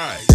Right.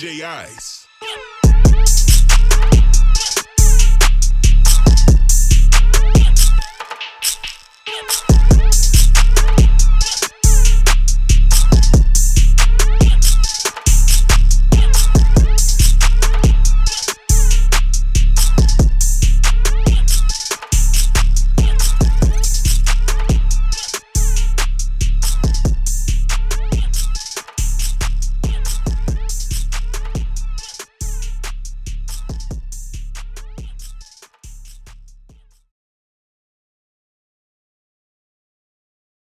DJ Ice.